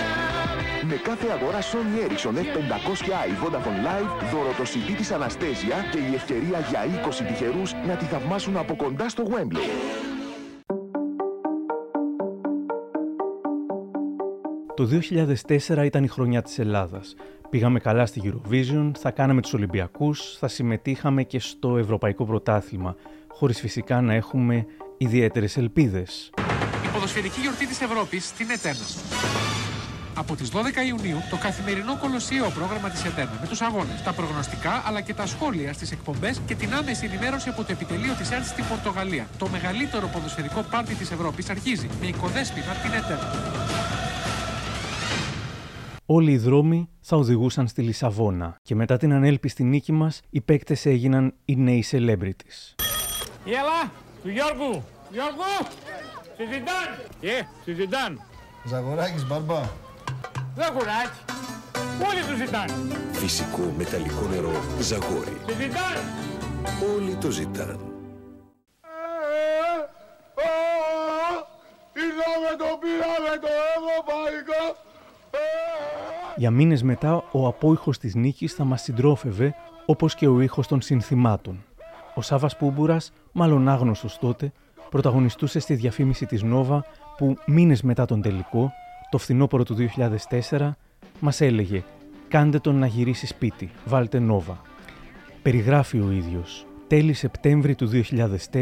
Με κάθε αγορά Sony Ericsson F500i Vodafone Live, δώρο το CD της Αναστέζια και η ευκαιρία για 20 τυχερούς να τη θαυμάσουν από κοντά στο Wembley. Το 2004 ήταν η χρονιά της Ελλάδας. Πήγαμε καλά στη Eurovision, θα κάναμε τους Ολυμπιακούς, θα συμμετείχαμε και στο Ευρωπαϊκό Πρωτάθλημα, χωρίς φυσικά να έχουμε ιδιαίτερες ελπίδες. Η ποδοσφαιρική γιορτή της Ευρώπης στην Ετένα. Από τις 12 Ιουνίου το καθημερινό κολοσσίο πρόγραμμα της Ετένα με τους αγώνες, τα προγνωστικά αλλά και τα σχόλια στις εκπομπές και την άμεση ενημέρωση από το επιτελείο της ΕΡΤ στην Πορτογαλία. Το μεγαλύτερο ποδοσφαιρικό πάρτι της Ευρώπης αρχίζει με οικοδέσποινα την Ετένα όλοι οι δρόμοι θα οδηγούσαν στη Λισαβόνα και μετά την ανέλπιστη νίκη μας οι παίκτες έγιναν οι νέοι celebrities. Έλα, του Γιώργου, Γιώργου, συζητάν, ε, συζητάν. Ζαγοράκης, μπαρμπά. Ζαγοράκι, όλοι του ζητάν. Φυσικό μεταλλικό νερό, ζαγόρι. Συζητάν. Όλοι το ζητάν. Είδαμε το πήραμε το ευρωπαϊκό για μήνες μετά, ο απόϊχος της νίκης θα μας συντρόφευε, όπως και ο ήχος των συνθημάτων. Ο Σάβας Πούμπουρας, μάλλον άγνωστος τότε, πρωταγωνιστούσε στη διαφήμιση της Νόβα που μήνες μετά τον τελικό, το φθινόπωρο του 2004, μας έλεγε «Κάντε τον να γυρίσει σπίτι, βάλτε Νόβα». Περιγράφει ο ίδιος. Τέλη Σεπτέμβρη του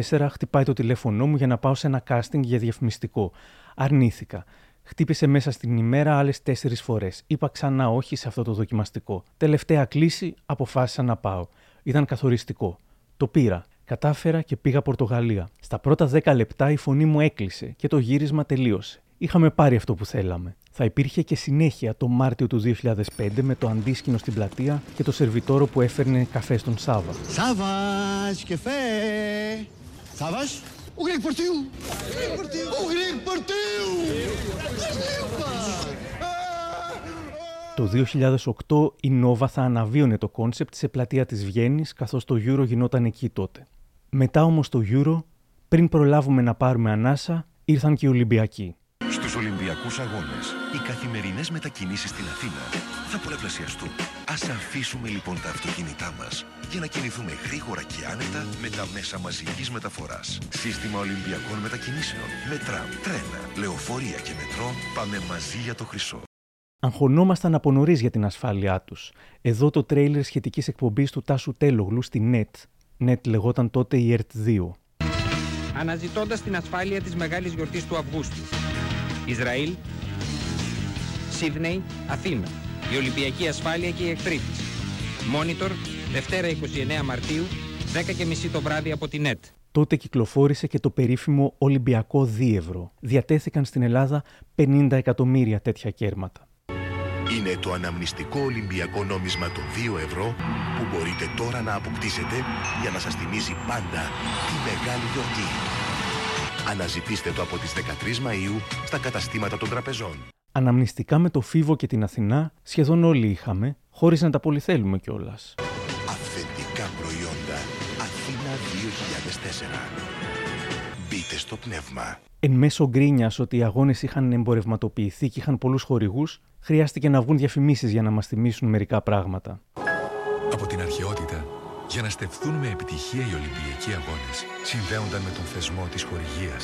2004 χτυπάει το τηλέφωνό μου για να πάω σε ένα casting για διαφημιστικό. Αρνήθηκα. Χτύπησε μέσα στην ημέρα άλλες τέσσερις φορές. Είπα ξανά όχι σε αυτό το δοκιμαστικό. Τελευταία κλίση, αποφάσισα να πάω. Ήταν καθοριστικό. Το πήρα. Κατάφερα και πήγα Πορτογαλία. Στα πρώτα δέκα λεπτά η φωνή μου έκλεισε και το γύρισμα τελείωσε. Είχαμε πάρει αυτό που θέλαμε. Θα υπήρχε και συνέχεια το Μάρτιο του 2005 με το αντίσκηνο στην πλατεία και το σερβιτόρο που έφερνε καφέ στον Σάβα. Σάββας, καφέ. Σάββας, ο Γκρέκ Πορτίου. Ο Γκρέκ Πορτίου. Το 2008 η Νόβα θα αναβίωνε το concept σε πλατεία της Βιέννης καθώς το Euro γινόταν εκεί τότε. Μετά όμως το Euro, πριν προλάβουμε να πάρουμε ανάσα, ήρθαν και οι Ολυμπιακοί. Στους Ολυμπιακούς Αγώνες, οι καθημερινές μετακινήσεις στην Αθήνα θα πολλαπλασιαστούν. Ας αφήσουμε λοιπόν τα αυτοκίνητά μας για να κινηθούμε γρήγορα και άνετα με τα μέσα μαζικής μεταφοράς. Σύστημα Ολυμπιακών Μετακινήσεων. Με τραμ, τρένα, λεωφορεία και μετρό πάμε μαζί για το χρυσό. Αγχωνόμασταν από νωρίς για την ασφάλειά τους. Εδώ το τρέιλερ σχετικής εκπομπής του Τάσου Τέλογλου στη NET. NET λεγόταν τότε η ERT2. Αναζητώντας την ασφάλεια της μεγάλης γιορτής του Αυγούστου. Ισραήλ, Σίδνεϊ, Αθήνα. Η Ολυμπιακή Ασφάλεια και οι εχθροί τη. Μόνιτορ, Δευτέρα 29 Μαρτίου, 10.30 το βράδυ από την ΕΤ. Τότε κυκλοφόρησε και το περίφημο Ολυμπιακό Δίευρο. Διατέθηκαν στην Ελλάδα 50 εκατομμύρια τέτοια κέρματα. Είναι το αναμνηστικό Ολυμπιακό νόμισμα των 2 ευρώ που μπορείτε τώρα να αποκτήσετε για να σας θυμίζει πάντα τη μεγάλη γιορτή. Αναζητήστε το από τις 13 Μαΐου στα καταστήματα των τραπεζών. Αναμνηστικά με το Φίβο και την Αθηνά σχεδόν όλοι είχαμε, χωρίς να τα πολυθέλουμε κιόλας. Αυθεντικά προϊόντα Αθήνα 2004. Μπείτε είδες το πνεύμα. Εν μέσω γκρίνιας ότι οι αγώνες είχαν εμπορευματοποιηθεί και είχαν πολλούς χορηγούς, χρειάστηκε να βγουν διαφημίσεις για να μας θυμίσουν μερικά πράγματα. Από την αρχαιότητα, για να στεφθούν με επιτυχία οι Ολυμπιακοί Αγώνες, συνδέονταν με τον θεσμό της χορηγίας.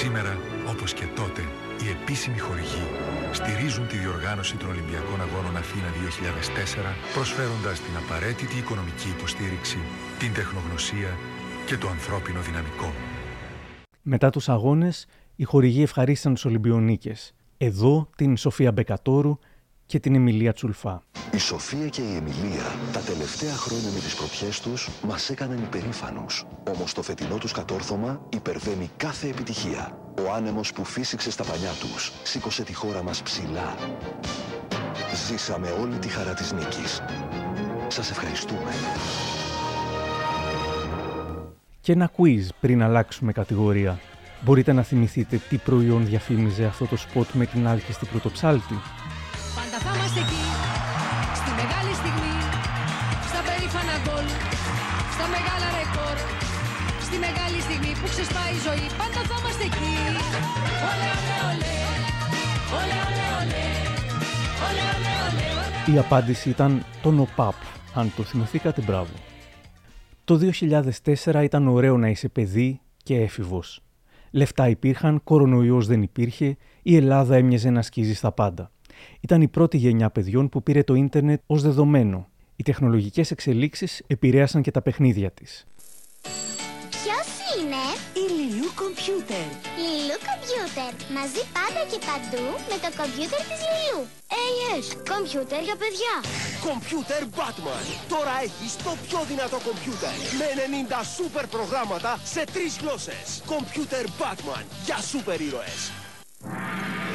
Σήμερα, όπως και τότε, οι επίσημοι χορηγοί στηρίζουν τη διοργάνωση των Ολυμπιακών Αγώνων Αθήνα 2004, προσφέροντας την απαραίτητη οικονομική υποστήριξη, την τεχνογνωσία και το ανθρώπινο δυναμικό. Μετά τους αγώνες, οι χορηγοί ευχαρίστησαν τους Ολυμπιονίκες. Εδώ την Σοφία Μπεκατόρου και την Εμιλία Τσουλφά. Η Σοφία και η Εμιλία τα τελευταία χρόνια με τις προπιές τους μας έκαναν υπερήφανους. Όμως το φετινό τους κατόρθωμα υπερβαίνει κάθε επιτυχία. Ο άνεμος που φύσηξε στα πανιά τους σήκωσε τη χώρα μας ψηλά. Ζήσαμε όλη τη χαρά της νίκης. Σας ευχαριστούμε. Και ένα quiz πριν αλλάξουμε κατηγορία. Μπορείτε να θυμηθείτε τι προϊόν διαφήμιζε αυτό το σποτ με την άλκηστη πρωτοψάλτη; Η απάντηση ήταν το ΝΟΠΑΠ. Αν το θυμηθήκατε, μπράβο. Το 2004 ήταν ωραίο να είσαι παιδί και έφηβος. Λεφτά υπήρχαν, κορονοϊός δεν υπήρχε, η Ελλάδα έμοιαζε να σκίζει στα πάντα. Ήταν η πρώτη γενιά παιδιών που πήρε το ίντερνετ ως δεδομένο. Οι τεχνολογικές εξελίξεις επηρέασαν και τα παιχνίδια της. Ποιος είναι; Η Λιλού Κομπιούτερ. Λιλού Κομπιούτερ. Μαζί πάντα και παντού με το κομπιούτερ της Λιλού. AS. Κομπιούτερ για παιδιά. Κομπιούτερ Batman. Τώρα έχεις το πιο δυνατό κομπιούτερ. Με 90 σούπερ προγράμματα σε τρεις γλώσσες. Κομπιούτερ Batman. Για σούπερ ήρωες.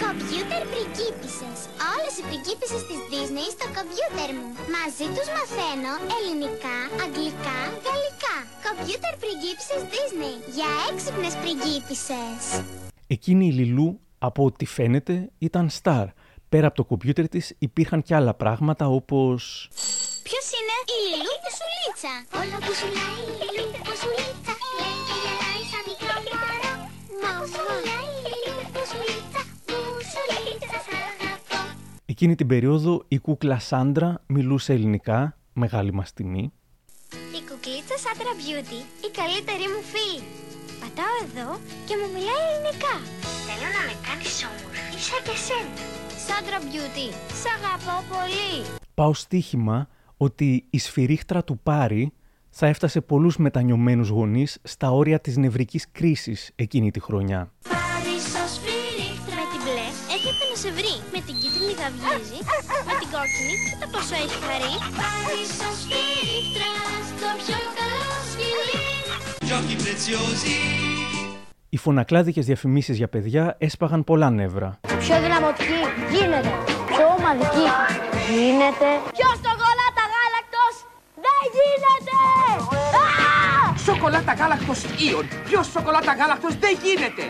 Κομπιούτερ πριγκίπισσες. Όλες οι πριγκίπισσες της Disney στο κομπιούτερ μου. Μαζί τους μαθαίνω ελληνικά, αγγλικά, γαλλικά. Κομπιούτερ πριγκίπισσες Disney. Για έξυπνες πριγκίπισσες. Εκείνη η Λιλού, από ό,τι φαίνεται, ήταν στάρ. Πέρα από το κομπιούτερ της υπήρχαν και άλλα πράγματα όπως... Ποιος είναι; Η Λιλού Πουσουλίτσα. Όλο πουσουλάει η Λιλού Πουσουλίτσα. Λέει και γελάει σαν μικρό μωρό. Μα πουσουλάει η Λιλού Πουσουλίτσα. Πουσουλίτσα σ' αγαπώ. Εκείνη την περίοδο η κούκλα Σάντρα μιλούσε ελληνικά, μεγάλη μας τιμή. Η κουκλίτσα Σάντρα Beauty, η καλύτερη μου φίλη. Πατάω εδώ και μου μιλάει ελληνικά. Θέλω να με κάνεις όμορφη σαν και σένα. Σάντρα Beauty, σ' αγαπώ πολύ. Πάω στοίχημα ότι η σφυρίχτρα του Πάρη θα έφτασε πολλούς μετανιωμένους γονείς στα όρια της νευρικής κρίσης εκείνη τη χρονιά. Πάρισο σφυρίχτρα. Με την μπλε έρχεται να σε βρει. Με την κίτρινη θα βγίζει. Με την κόκκινη κοίτα πόσο έχει χαρεί. Πάρισο σφυρίχτρα στο πιο καλό σκυλί. Giochi preziosi. Οι φωνακλάδικες διαφημίσεις για παιδιά έσπαγαν πολλά νεύρα. Πιο δυναμωτική γίνεται. Πιο ομαδική γίνεται. Πιο σοκολάτα γάλακτος δεν γίνεται. Α! Σοκολάτα γάλακτος Ιον. Ποιος σοκολάτα γάλακτος δεν γίνεται.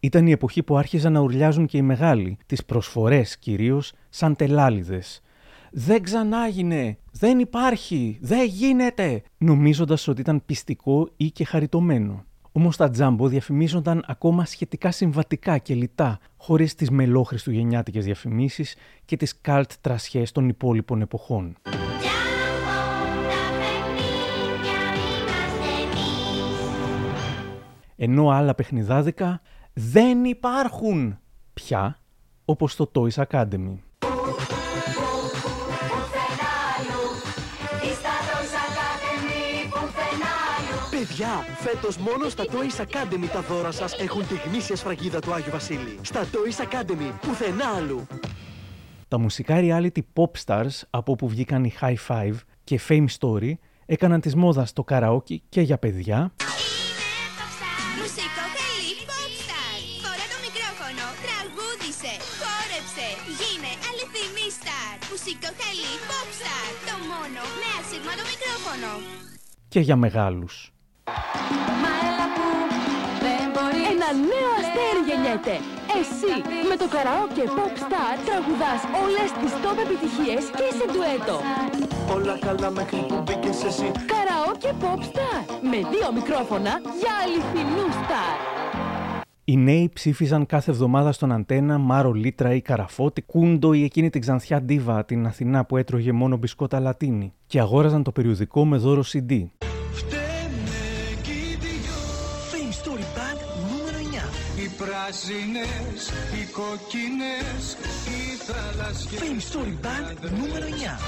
Ήταν η εποχή που άρχιζαν να ουρλιάζουν και οι μεγάλοι, τις προσφορές κυρίως, σαν τελάλιδες. «Δεν ξανάγινε! Δεν υπάρχει! Δεν γίνεται!» νομίζοντας ότι ήταν πιστικό ή και χαριτωμένο. Όμως τα τζάμπο διαφημίζονταν ακόμα σχετικά συμβατικά και λιτά, χωρίς τις μελόχριστουγεννιάτικες διαφημίσεις και τις καλτ τρασιές των υπόλοιπων εποχών. Ενώ άλλα παιχνιδάδικα δεν υπάρχουν πια, όπως το Toys Academy. Παιδιά, φέτος μόνος στα Toys Academy τα δώρα σας έχουν τη γνήσια σφραγίδα του Άγιου Βασίλη. Στα Toys Academy, πουθενά αλλού. Τα μουσικά reality pop stars από όπου βγήκαν οι High Five και Fame Story έκαναν της μόδας το καραόκι και για παιδιά Μουσικό χελί Popstar. Φορά το μικρόφωνο, τραγούδισε, χόρεψε, γίνε αληθινή στάρ. Μουσικό χελί Popstar. Το μόνο με ασύρματο μικρόφωνο. και για μεγάλους. Ένα νέο αστέρι γεννιέται. Εσύ με το καραόκε Pop Star τραγουδάς όλες τις top επιτυχίες και σε ντουέτο. Όλα καλά μέχρι που μπήκες εσύ. Καραόκε Pop Star με δύο μικρόφωνα για αληθινούς στάρ. Οι νέοι ψήφιζαν κάθε εβδομάδα στον Αντένα Μάρο Λίτρα ή Καραφώτη, Κούντο ή εκείνη την ξανθιά Ντίβα, την Αθηνά που έτρωγε μόνο μπισκότα λατίνη. Και αγόραζαν το περιοδικό με δώρο CD. Πράσινες, οι κόκκινες, οι θάλασσες. Fame Story Band νούμερο 9.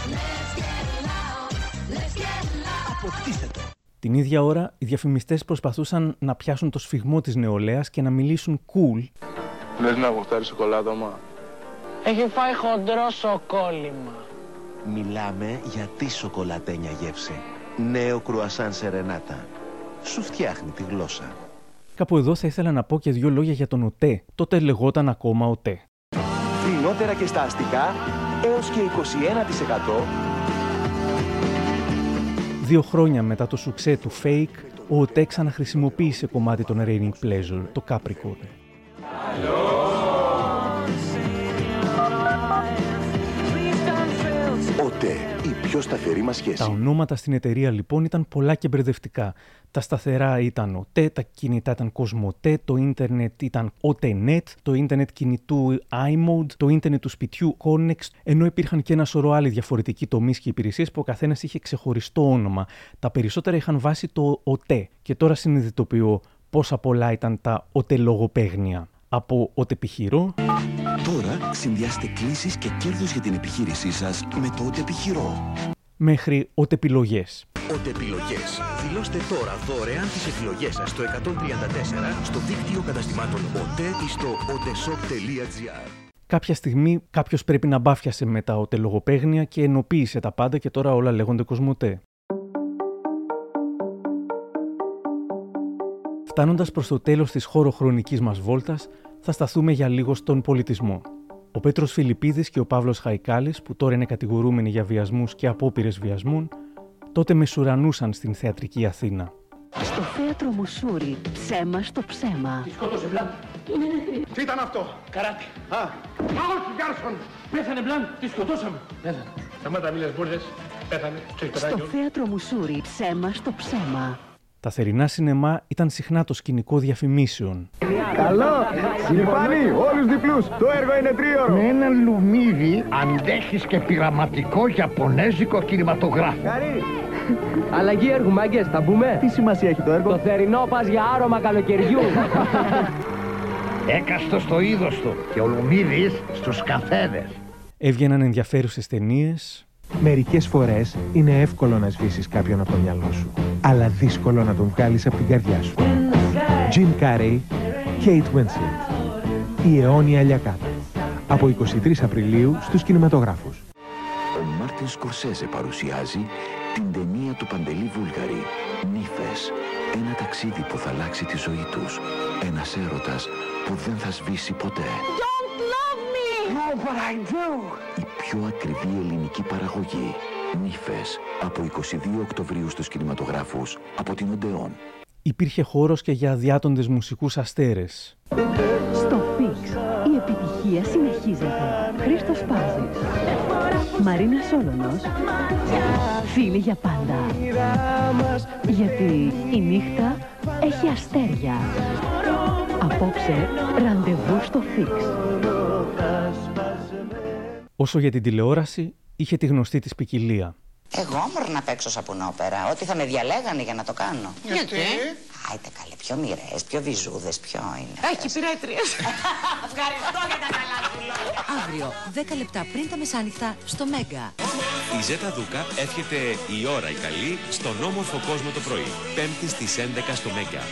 Αποκτήστε το. Την ίδια ώρα, οι διαφημιστές προσπαθούσαν να πιάσουν το σφιγμό της νεολαίας και να μιλήσουν cool, Λες να γουστάρεις σοκολάτα, μα. Έχει φάει χοντρό σοκόλημα. Μιλάμε για τη σοκολατένια γεύση. Νέο κρουασάν σερενάτα. Σου φτιάχνει τη γλώσσα. Κάπου εδώ θα ήθελα να πω και δύο λόγια για τον ΟΤΕ. Τότε λεγόταν ακόμα ΟΤΕ. Φθηνότερα και στα αστικά έως και 21%. Δύο χρόνια μετά το σουξέ του Fake, ο ΟΤΕ ξαναχρησιμοποίησε κομμάτι των Raining Pleasure, το Capricorn. ΟΤΕ, η πιο σταθερή μας σχέση. Τα ονόματα στην εταιρεία λοιπόν ήταν πολλά και μπερδευτικά. Τα σταθερά ήταν ΟΤΕ, τα κινητά ήταν Κοσμοτέ, το ίντερνετ ήταν OTENET, το ίντερνετ κινητού iMode, το ίντερνετ του σπιτιού Connex, ενώ υπήρχαν και ένα σωρό άλλοι διαφορετικοί τομείς και υπηρεσίες που ο καθένας είχε ξεχωριστό όνομα. Τα περισσότερα είχαν βάσει το ΟΤΕ. Και τώρα συνειδητοποιώ πόσα πολλά ήταν τα ΟΤΕ λογοπαίγνια. Από ΟΤΕ επιχειρώ, Τώρα συνδυάστε κλήσεις και κέρδος για την επιχείρησή σας με το ότι επιχειρώ. μέχρι ΟΤΕ επιλογές. Ότε επιλογές. Δηλώστε τώρα δωρεάν τις επιλογές σας στο 134 στο δίκτυο καταστημάτων ΟΤΕ ή στο oteshop.gr. Κάποια στιγμή κάποιος πρέπει να μπάφιασε με τα ΟΤΕ λογοπαίγνια και ενοποίησε τα πάντα και τώρα όλα λέγονται Κοσμοτέ. Φτάνοντας προς το τέλος της χωροχρονικής μας βόλτας, θα σταθούμε για λίγο στον πολιτισμό. Ο Πέτρος Φιλιππίδης και ο Παύλος Χαϊκάλης, που τώρα είναι κατηγορούμενοι για βιασμούς και απόπειρες βιασμών, τότε μεσουρανούσαν στην θεατρική Αθήνα. Στο θέατρο Μουσούρι, ψέμα στο ψέμα. Σκότωσε Μπλαν. Τι ήταν αυτό; Καράτη. Α. Όχι, Γκάρσον. Πέθανε Μπλαν. Τη σκοτώσαμε. Πέθανε. Σταμάτα μίλες μπουρδες. Πέθανε. Ξέρεις Στο παιδάκι. θέατρο Μουσούρι, ψέμα στο ψέμα. Τα θερινά σινεμά ήταν συχνά το σκηνικό διαφημίσεων. Καλό! Συμπάνι, όλους διπλούς. Το έργο είναι τρίωρο. Με ένα λουμίδι αντέχεις και πειραματικό Ιαπωνέζικο κινηματογράφο. Αλλαγή έργου, μάγκες, θα μπούμε; Τι σημασία έχει το έργο; Το θερινό πας για άρωμα καλοκαιριού. Έκαστος στο είδος του και ο Λουμίδης στους καφέδες. Έβγαιναν ενδιαφέρουσες ταινίες, Μερικές φορές είναι εύκολο να σβήσεις κάποιον από το μυαλό σου, αλλά δύσκολο να τον βγάλεις από την καρδιά σου. Jim Carrey, Kate Winslet. Η αιώνια ηλιακάτα. Από 23 Απριλίου στους κινηματογράφους. Ο Μάρτιν Σκορσέζε παρουσιάζει την ταινία του Παντελή Βούλγαρη, Νύφες. Ένα ταξίδι που θα αλλάξει τη ζωή τους. Ένας έρωτας που δεν θα σβήσει ποτέ. Don't love me! No, but I do! Η πιο ακριβή ελληνική παραγωγή. Νύφες. Από 22 Οκτωβρίου στους κινηματογράφους. Από την Οντεόν. υπήρχε χώρος και για αδιάτοντες μουσικούς αστέρες. Στο Fix, η επιτυχία συνεχίζεται. Χρήστος Πάζης. Μαρίνα Σόλωνος. Φίλοι για πάντα. Γιατί η νύχτα έχει αστέρια. Απόψε, ραντεβού στο Fix. Όσο για την τηλεόραση, είχε τη γνωστή της ποικιλία. Εγώ μπορώ να παίξω σαπουνόπερα, ό,τι θα με διαλέγανε για να το κάνω. Γιατί; Άιτε καλέ, πιο μοιραίες, πιο βυζούδες, πιο είναι. Έχει πειρέτριες. Ευχαριστώ για τα καλά σου λόγια. Αύριο, 10 λεπτά πριν τα μεσάνυχτα, στο Μέγκα. Η Ζέτα Δούκα εύχεται η ώρα η καλή στον όμορφο κόσμο το πρωί. Πέμπτη στις 11 στο Μέγκα.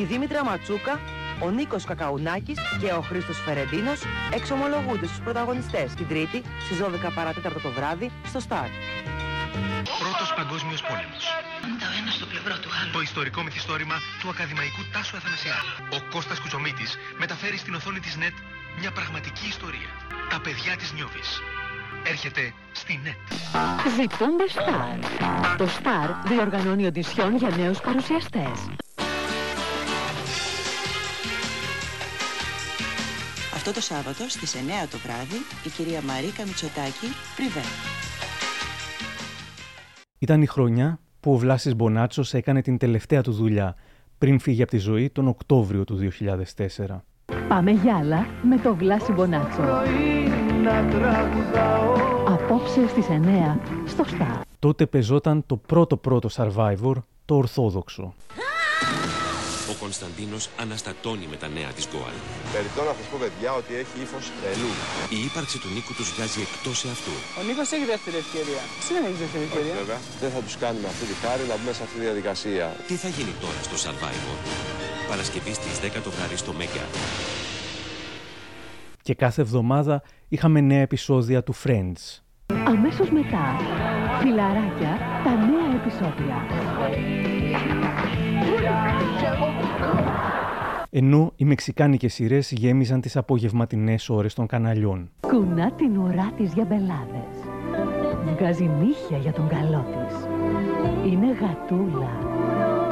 Η Δήμητρα Ματσούκα, ο Νίκος Κακαουνάκης και ο Χρήστος Φερεντίνος εξομολογούνται στους πρωταγωνιστές την Τρίτη στις 12 παρατέταρτο το βράδυ στο Σταρ. Πρώτος Παγκόσμιος Πόλεμος. Το ένας στο πλευρό του άλλου. Το ιστορικό μυθιστόρημα του ακαδημαϊκού Τάσου Αθανασιάδη. Ο Κώστας Κουτσομίτης μεταφέρει στην οθόνη της ΝΕΤ μια πραγματική ιστορία. Τα παιδιά της Νιώβης. Έρχεται στη ΝΕΤ. Ζητούνται Star. Το Star διοργανώνει οντισιόν για νέους παρουσιαστές. Αυτό το Σάββατο στις 9 το βράδυ η κυρία Μαρίκα Μητσοτάκη Πριβέ. Ήταν η χρονιά που ο Βλάσης Μπονάτσος έκανε την τελευταία του δουλειά πριν φύγει από τη ζωή τον Οκτώβριο του 2004. Πάμε για άλλα με το Βλάση Μπονάτσο. Απόψε στις 9 στο Star. Τότε πεζόταν το πρώτο πρώτο Survivor, το Ορθόδοξο. Ο Κωνσταντίνος αναστατώνει με τα νέα της Γκόαλ. Περιτώ να σας πω παιδιά ότι έχει ύφος τρελού. Η ύπαρξη του Νίκου τους βγάζει εκτός εαυτού. Ο Νίκος έχει δεύτερη ευκαιρία. Εσύ δεν έχεις δεύτερη ευκαιρία. Όχι, βέβαια. Δεν θα τους κάνουμε αυτή τη χάρη να μπούμε σε αυτή τη διαδικασία. Τι θα γίνει τώρα στο Survivor; Παρασκευή στις 10 το βράδυ στο Μέγκα. Και κάθε εβδομάδα είχαμε νέα επεισόδια του Friends. Αμέσως μετά, φιλαράκια, τα νέα επεισόδια. Ενώ οι μεξικάνικες σειρές γέμιζαν τις απογευματινές ώρες των καναλιών. Κουνά την ουρά της για μπελάδες. Βγάζει νύχια για τον καλό της. Είναι γατούλα.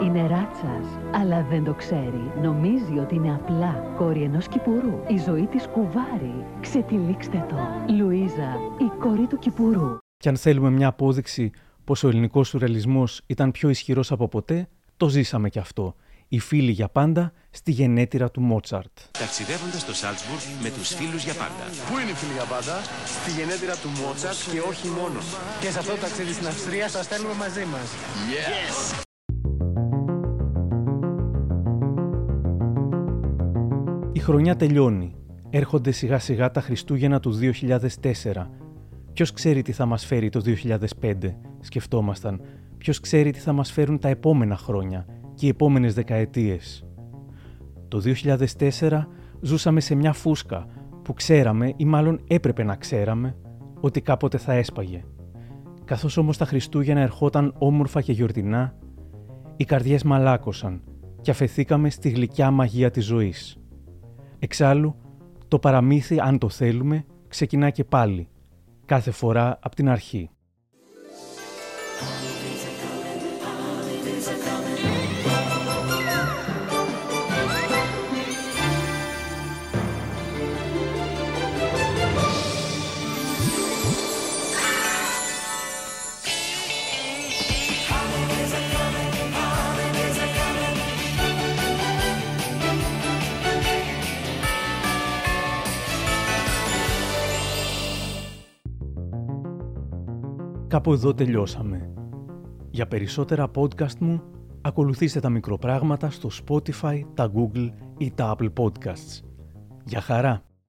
Είναι ράτσας, αλλά δεν το ξέρει. Νομίζει ότι είναι απλά κόρη ενός κυπουρού. Η ζωή της κουβάρει. Ξετυλίξτε το. Λουίζα, η κόρη του κυπουρού. Και αν θέλουμε μια απόδειξη πως ο ελληνικός σουρεαλισμός ήταν πιο ισχυρός από ποτέ, το ζήσαμε κι αυτό. Οι φίλοι για πάντα στη γενέτειρα του Μότσαρτ. Ταξιδεύοντας στο Σάλτσμπουργκ με τους φίλους για πάντα. Πού είναι οι φίλοι για πάντα; Στη γενέτειρα του Μότσαρτ και όχι μόνος. Και σε αυτό το ταξίδι στην Αυστρία σας στέλνουμε μαζί μας. Yes! Η χρονιά τελειώνει. Έρχονται σιγά σιγά τα Χριστούγεννα του 2004. Ποιος ξέρει τι θα μας φέρει το 2005, σκεφτόμασταν. Ποιος ξέρει τι θα μας φέρουν τα επόμενα χρόνια και οι επόμενες δεκαετίες. Το 2004 ζούσαμε σε μια φούσκα που ξέραμε ή μάλλον έπρεπε να ξέραμε ότι κάποτε θα έσπαγε. Καθώς όμως τα Χριστούγεννα ερχόταν όμορφα και γιορτινά, οι καρδιές μαλάκωσαν και αφαιθήκαμε στη γλυκιά μαγεία της ζωής. Εξάλλου, το παραμύθι, αν το θέλουμε, ξεκινά και πάλι, κάθε φορά από την αρχή. Κάπου εδώ τελειώσαμε. Για περισσότερα podcast μου, ακολουθήστε τα μικροπράγματα στο Spotify, τα Google ή τα Apple Podcasts. Για χαρά!